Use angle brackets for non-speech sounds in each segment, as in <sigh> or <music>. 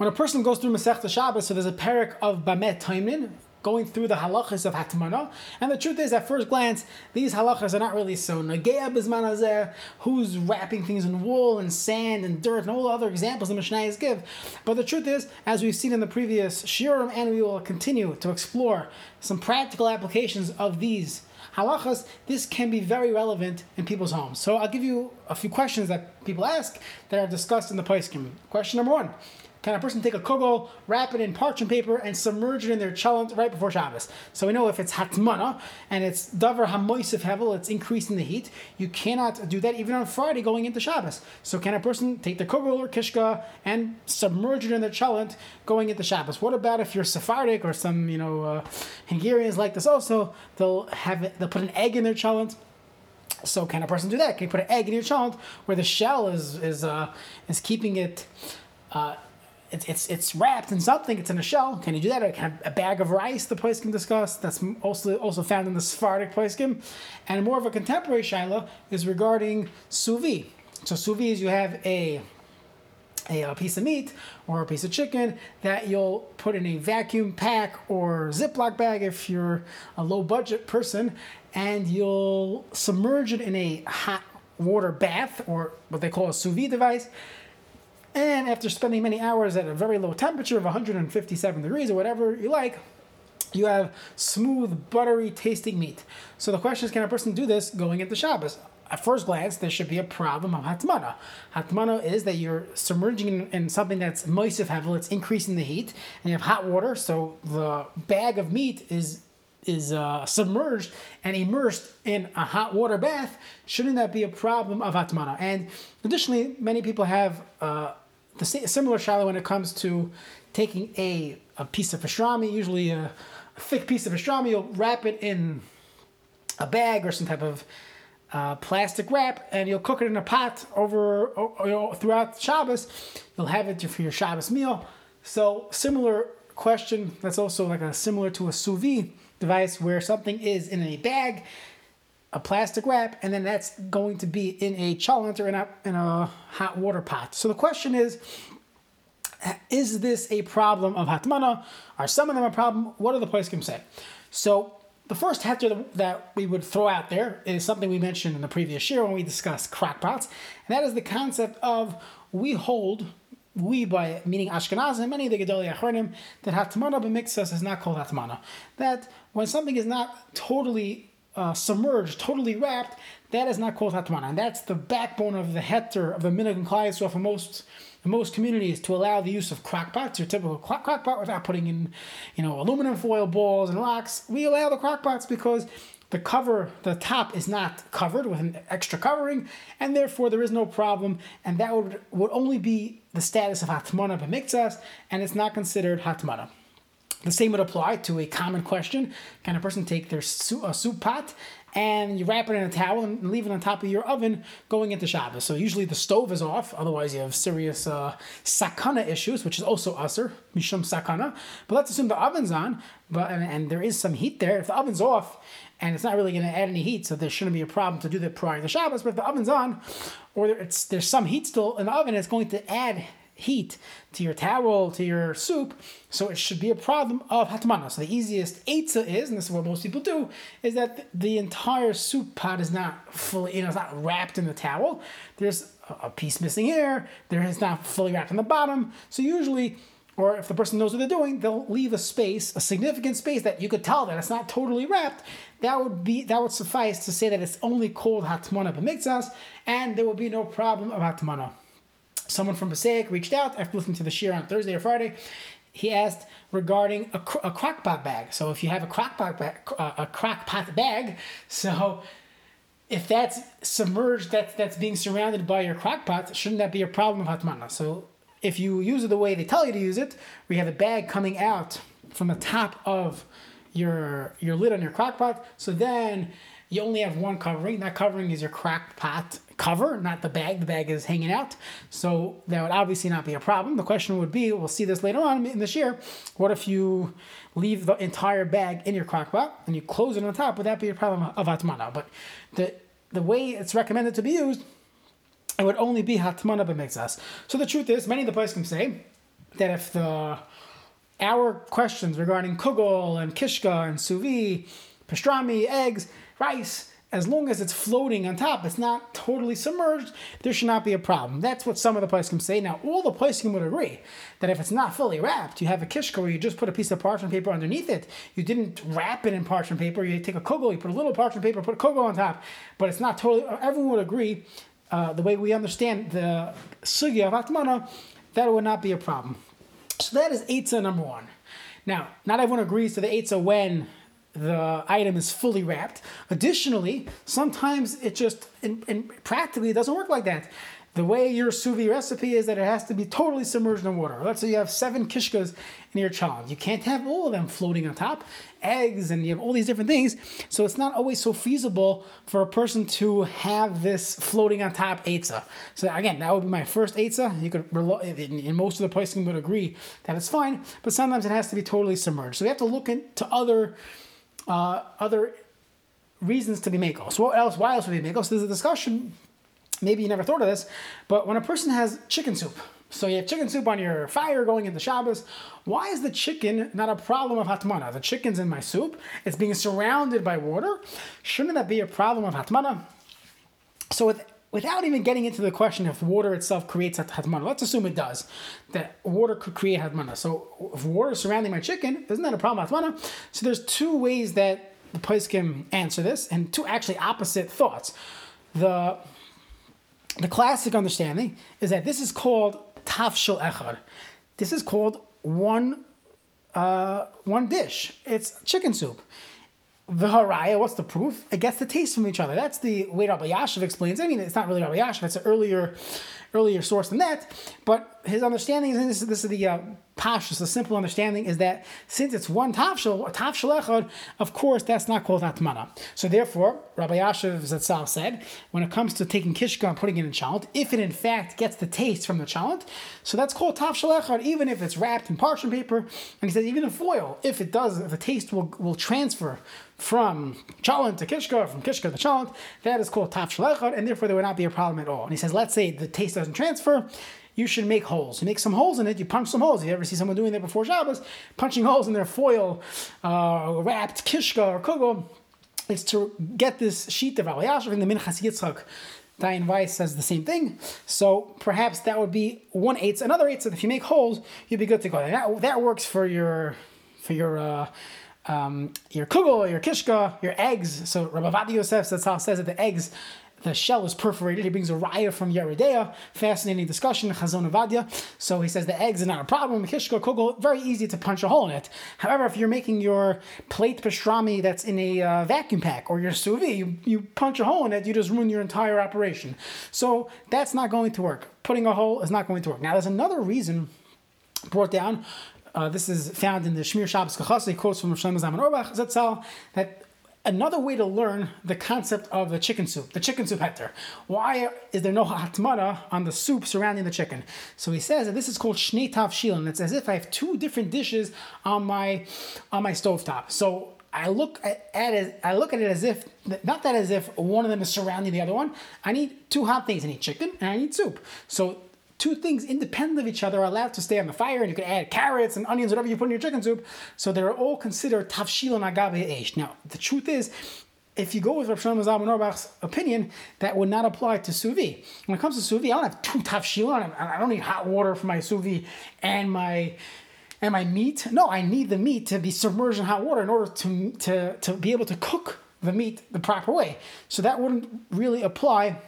when a person goes through Masech Shabbos, so there's a parak of Bameh Tomnin, going through the halachas of Hatmana. And the truth is, at first glance, these halachas are not really so nagea bizman who's wrapping things in wool and sand and dirt and all the other examples the Mishnayos give. But the truth is, as we've seen in the previous shiurim, and we will continue to explore some practical applications of these halachas, this can be very relevant in people's homes. So I'll give you a few questions that people ask that are discussed in the Paiskim. Question number one. Can a person take a kugel, wrap it in parchment paper, and submerge it in their cholent right before Shabbos? So we know if it's hatmana and it's davar hamoisif hevel, it's increasing the heat. You cannot do that even on Friday going into Shabbos. So can a person take the kugel or kishka and submerge it in their cholent going into Shabbos? What about if you're Sephardic or some you know uh, Hungarians like this also? They'll have it, they'll put an egg in their cholent. So can a person do that? Can you put an egg in your cholent where the shell is is uh, is keeping it? Uh, it's, it's it's wrapped in something. It's in a shell. Can you do that? Or can a bag of rice? The can discuss. That's also also found in the Sephardic can. And more of a contemporary shaila is regarding sous vide. So sous vide is you have a, a, a piece of meat or a piece of chicken that you'll put in a vacuum pack or Ziploc bag if you're a low budget person, and you'll submerge it in a hot water bath or what they call a sous vide device and after spending many hours at a very low temperature of 157 degrees or whatever you like, you have smooth, buttery tasting meat. So the question is, can a person do this going into Shabbos? At first glance, there should be a problem of hatmana. Hatmana is that you're submerging in, in something that's moist hevel, it's increasing the heat, and you have hot water, so the bag of meat is is uh, submerged and immersed in a hot water bath, shouldn't that be a problem of hatmana? And additionally, many people have uh, the similar shaila when it comes to taking a, a piece of pastrami, usually a, a thick piece of pastrami, you'll wrap it in a bag or some type of uh, plastic wrap, and you'll cook it in a pot over or, or, throughout Shabbos. You'll have it for your Shabbos meal. So similar question. That's also like a similar to a sous vide device where something is in a bag, a plastic wrap, and then that's going to be in a cholent or in a, in a hot water pot. So the question is, is this a problem of hatmana? Are some of them a problem? What do the poskim say? So the first heter that we would throw out there is something we mentioned in the previous year when we discussed crockpots, and that is the concept of we hold we by meaning Ashkenazim, many of the Gedolei Achronim, that Hatmana b'miktzas is not called Hatmana. That when something is not totally uh, submerged, totally wrapped, that is not called Hatmana. And that's the backbone of the heter of the Minhag and Klai for most most communities to allow the use of crockpots, your typical crockpot without putting in, you know, aluminum foil balls and rocks. We allow the crockpots because the cover, the top is not covered with an extra covering, and therefore there is no problem, and that would, would only be the status of hatmana b'miktzas, and it's not considered hatmana. The same would apply to a common question: Can a person take their soup, soup pot and you wrap it in a towel and leave it on top of your oven going into Shabbos. So usually the stove is off, otherwise you have serious uh, sakana issues, which is also usr, mishum sakana. But let's assume the oven's on, but and, and there is some heat there. If the oven's off and it's not really going to add any heat, so there shouldn't be a problem to do that prior to Shabbos. But if the oven's on, or it's there's some heat still in the oven, it's going to add heat to your towel, to your soup, so it should be a problem of hatmana. So the easiest eitzah is, and this is what most people do, is that the entire soup pot is not fully, you know, it's not wrapped in the towel. There's a piece missing here. There is not fully wrapped on the bottom. So usually or if the person knows what they're doing, they'll leave a space, a significant space that you could tell that it's not totally wrapped. That would be that would suffice to say that it's only called hatmana b'mikzas, and there will be no problem of hatmana. Someone from Passaic reached out after listening to the shiur on Thursday or Friday. He asked regarding a, a crockpot bag. So if you have a crockpot bag, uh, a crockpot bag, so if that's submerged, that's that's being surrounded by your crockpot, shouldn't that be a problem of hatmana? So if you use it the way they tell you to use it, we have a bag coming out from the top of your your lid on your crock pot. So then you only have one covering. That covering is your crock pot cover, not the bag. The bag is hanging out. So that would obviously not be a problem. The question would be, we'll see this later on in this year, what if you leave the entire bag in your crock pot and you close it on top? Would that be a problem of atmana? But the the way it's recommended to be used it would only be hatmana b'mikzas. So the truth is, many of the can say that if the our questions regarding kugel and kishka and sous vide, pastrami, eggs, rice, as long as it's floating on top, it's not totally submerged, there should not be a problem. That's what some of the poskim say. Now, all the poskim would agree that if it's not fully wrapped, you have a kishka where you just put a piece of parchment paper underneath it. You didn't wrap it in parchment paper. You take a kugel, you put a little parchment paper, put a kugel on top, but it's not totally. Everyone would agree. Uh, the way we understand the sugya of atmana, that would not be a problem. So that is eitzah number one. Now, not everyone agrees to the eitzah when the item is fully wrapped. Additionally, sometimes it just, in, practically, it doesn't work like that. The way your sous vide recipe is that it has to be totally submerged in water. Let's say you have seven kishkas in your cholent. You can't have all of them floating on top, eggs, and you have all these different things. So it's not always so feasible for a person to have this floating on top eitzah. So again, that would be my first eitzah. You could, in most of the places would agree that it's fine, but sometimes it has to be totally submerged. So we have to look into other uh, other reasons to be mako. So what else? Why else would be mako? So there's a discussion. Maybe you never thought of this, but when a person has chicken soup, so you have chicken soup on your fire going into Shabbos. Why is the chicken not a problem of hatmana? The chicken's in my soup. It's being surrounded by water. Shouldn't that be a problem of hatmana? So with without even getting into the question if water itself creates hatmana, let's assume it does, that water could create hatmana. So if water is surrounding my chicken, isn't that a problem hatmana? So there's two ways that the place can answer this, and two actually opposite thoughts. The the classic understanding is that this is called tafshil echad. This is called one uh, one dish. It's chicken soup. The haraya, what's the proof? It gets the taste from each other. That's the way Rav Elyashiv explains. I mean, it's not really Rav Elyashiv, it's an earlier earlier source than that. But his understanding, and this, this is the uh, pashtus, the simple understanding is that since it's one tafshel, tafshel echad, of course that's not called atmana. So therefore, Rav Elyashiv Zatzal said, when it comes to taking kishka and putting it in cholent, if it in fact gets the taste from the cholent, so that's called tafshel echad, even if it's wrapped in parchment paper. And he says even in foil, if it does, if the taste will, will transfer from cholent to kishka, from kishka to cholent, that is called tafshel echad, and therefore there would not be a problem at all. And he says, let's say the taste doesn't transfer, you should make holes. You make some holes in it, you punch some holes. You ever see someone doing that before Shabbos? Punching holes in their foil uh, wrapped kishka or kugel is to get this sheet of Elyashiv in the Minchas Yitzchak. Dayan Weiss says the same thing. So perhaps that would be one eighth. Another eighth, so if you make holes, you'd be good to go. That, that works for your for your uh, um, your kugel, your kishka, your eggs. So Rav Ovadia Yosef says how says that the eggs the shell is perforated. He brings a raya from Yeridea. Fascinating discussion, Chazon Ovadia. So he says the eggs are not a problem. Kishka kugel, very easy to punch a hole in it. However, if you're making your plate pastrami that's in a uh, vacuum pack or your sous vide, you, you punch a hole in it, you just ruin your entire operation. So that's not going to work. Putting a hole is not going to work. Now, there's another reason brought down. Uh, this is found in the Shemiras Shabbos Kehilchasah, quotes from Rav Shlomo Zalman Auerbach Zatzal, that another way to learn the concept of the chicken soup, the chicken soup heter. Why is there no hatmana on the soup surrounding the chicken? So he says that this is called shnei tavshilin. It's as if I have two different dishes on my on my stovetop. So I look at, it. I look at it as if not that as if one of them is surrounding the other one. I need two hot things. I need chicken and I need soup. So two things independent of each other are allowed to stay on the fire, and you can add carrots and onions, whatever you put in your chicken soup. So they're all considered tafshil and agave eish. Now, the truth is, if you go with Rav Shlomo Zalman Auerbach's opinion, that would not apply to sous vide. When it comes to sous vide, I don't have two tafshil. I don't need hot water for my sous vide and my and my meat. No, I need the meat to be submerged in hot water in order to to to be able to cook the meat the proper way. So that wouldn't really apply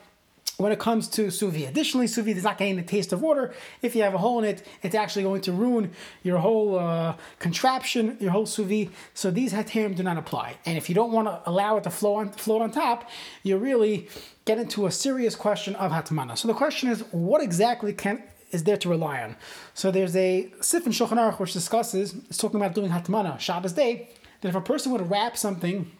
when it comes to sous vide. Additionally, sous vide is not getting the taste of water. If you have a hole in it, it's actually going to ruin your whole uh, contraption, your whole sous vide. So these heterim do not apply. And if you don't want to allow it to flow on, float on top, you really get into a serious question of hatmana. So the question is, what exactly can is there to rely on? So there's a sif in Shulchan Aruch which discusses, it's talking about doing hatmana, Shabbos day, that if a person would wrap something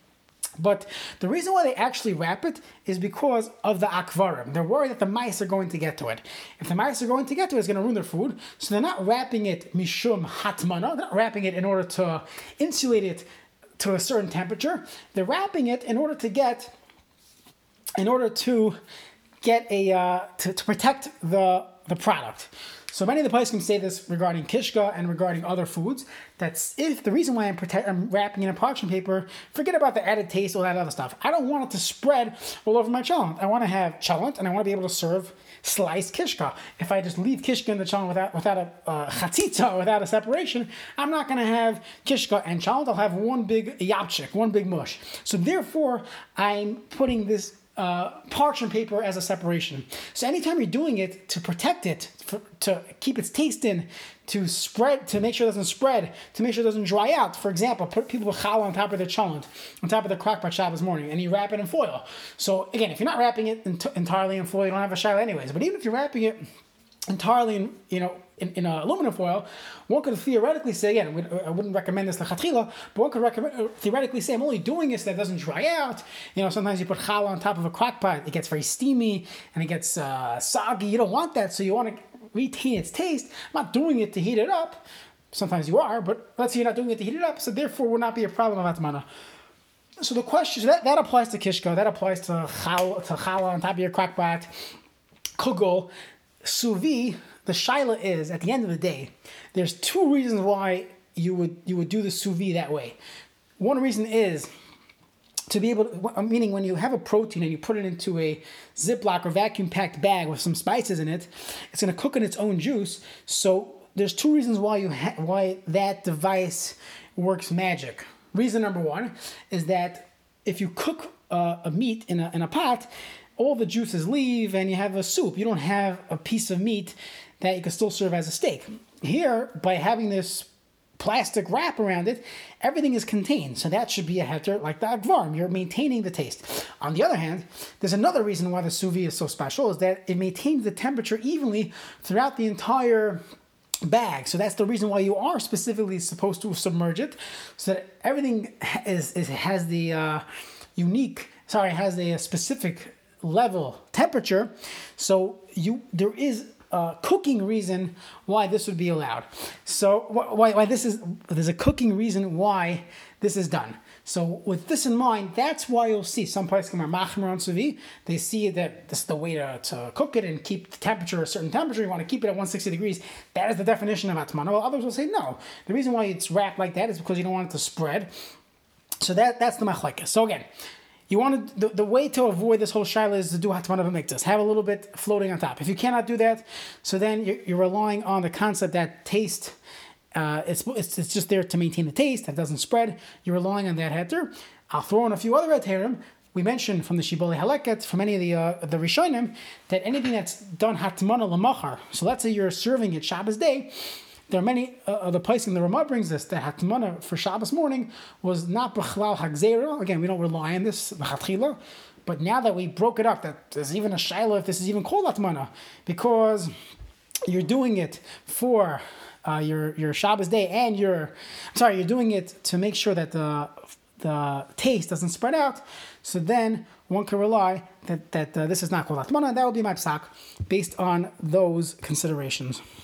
but the reason why they actually wrap it is because of the achbarim. They're worried that the mice are going to get to it. If the mice are going to get to it, it's going to ruin their food. So they're not wrapping it mishum hatmana. They're not wrapping it in order to insulate it to a certain temperature. They're wrapping it in order to get, in order to get a uh, to, to protect the the product. So many of the can say this regarding kishka and regarding other foods. That's if the reason why I'm, I'm wrapping in a parchment paper, forget about the added taste, all that other stuff. I don't want it to spread all over my cholent. I want to have cholent and I want to be able to serve sliced kishka. If I just leave kishka in the cholent without, without a uh, chatzitza, <laughs> without a separation, I'm not going to have kishka and cholent. I'll have one big yapchik, one big mush. So therefore, I'm putting this uh, parchment paper as a separation. So anytime you're doing it to protect it, for, to keep its taste in, to spread, to make sure it doesn't spread, to make sure it doesn't dry out. For example, put people with challah on top of their cholent, on top of the crockpot Shabbos morning, and you wrap it in foil. So again, if you're not wrapping it entirely in foil, you don't have a shaila anyways. But even if you're wrapping it entirely in, you know, in, in aluminum foil, one could theoretically say, again, I wouldn't recommend this lechatchila, but one could recommend, uh, theoretically say, I'm only doing this that doesn't dry out. You know, sometimes you put challah on top of a crock pot, it gets very steamy and it gets uh, soggy. You don't want that, so you want to retain its taste. I'm not doing it to heat it up. Sometimes you are, but let's say you're not doing it to heat it up, so therefore will not be a problem of atmana. So the question, so that, that applies to kishka, that applies to challah, to challah on top of your crock pot, kugel, sous vide, the shaila is at the end of the day, there's two reasons why you would you would do the sous vide that way. One reason is to be able to, meaning when you have a protein and you put it into a Ziploc or vacuum packed bag with some spices in it, it's going to cook in its own juice. So there's two reasons why you ha- why that device works magic. Reason number one is that if you cook uh, a meat in a, in a pot, all the juices leave and you have a soup. You don't have a piece of meat that you can still serve as a steak. Here, by having this plastic wrap around it, everything is contained. So that should be a heter like the achbarim. You're maintaining the taste. On the other hand, there's another reason why the sous vide is so special is that it maintains the temperature evenly throughout the entire bag. So that's the reason why you are specifically supposed to submerge it, so that everything is, is has the uh, unique. Sorry, has a specific level temperature. So you there is a cooking reason why this would be allowed. So why, why this is there's a cooking reason why this is done. So with this in mind, that's why you'll see some places are machmer on sous. They see that this is the way to, to cook it and keep the temperature a certain temperature. You want to keep it at 160 degrees. That is the definition of atmana. Well, others will say no. The reason why it's wrapped like that is because you don't want it to spread. So that that's the machlekes. So again, you want the, the way to avoid this whole shaila is to do hatmana have a little bit floating on top. If you cannot do that, so then you're, you're relying on the concept that taste, uh, it's, it's, it's just there to maintain the taste, that doesn't spread. You're relying on that heter. I'll throw in a few other heterim. We mentioned from the Shibbolei Haleket, from any of the uh, the Rishonim, that anything that's done hatmana l'machar. So let's say you're serving it Shabbos day, there are many uh, other places, and the Ramah brings this that Hatmana for Shabbos morning was not B'chlal Hagzera. Again, we don't rely on this, but now that we broke it up, that there's even a shaila if this is even called Hatmana, because you're doing it for uh, your your Shabbos day, and you're I'm sorry, you're doing it to make sure that the the taste doesn't spread out. So then one can rely that that uh, this is not called Atmana. That will be my psak based on those considerations.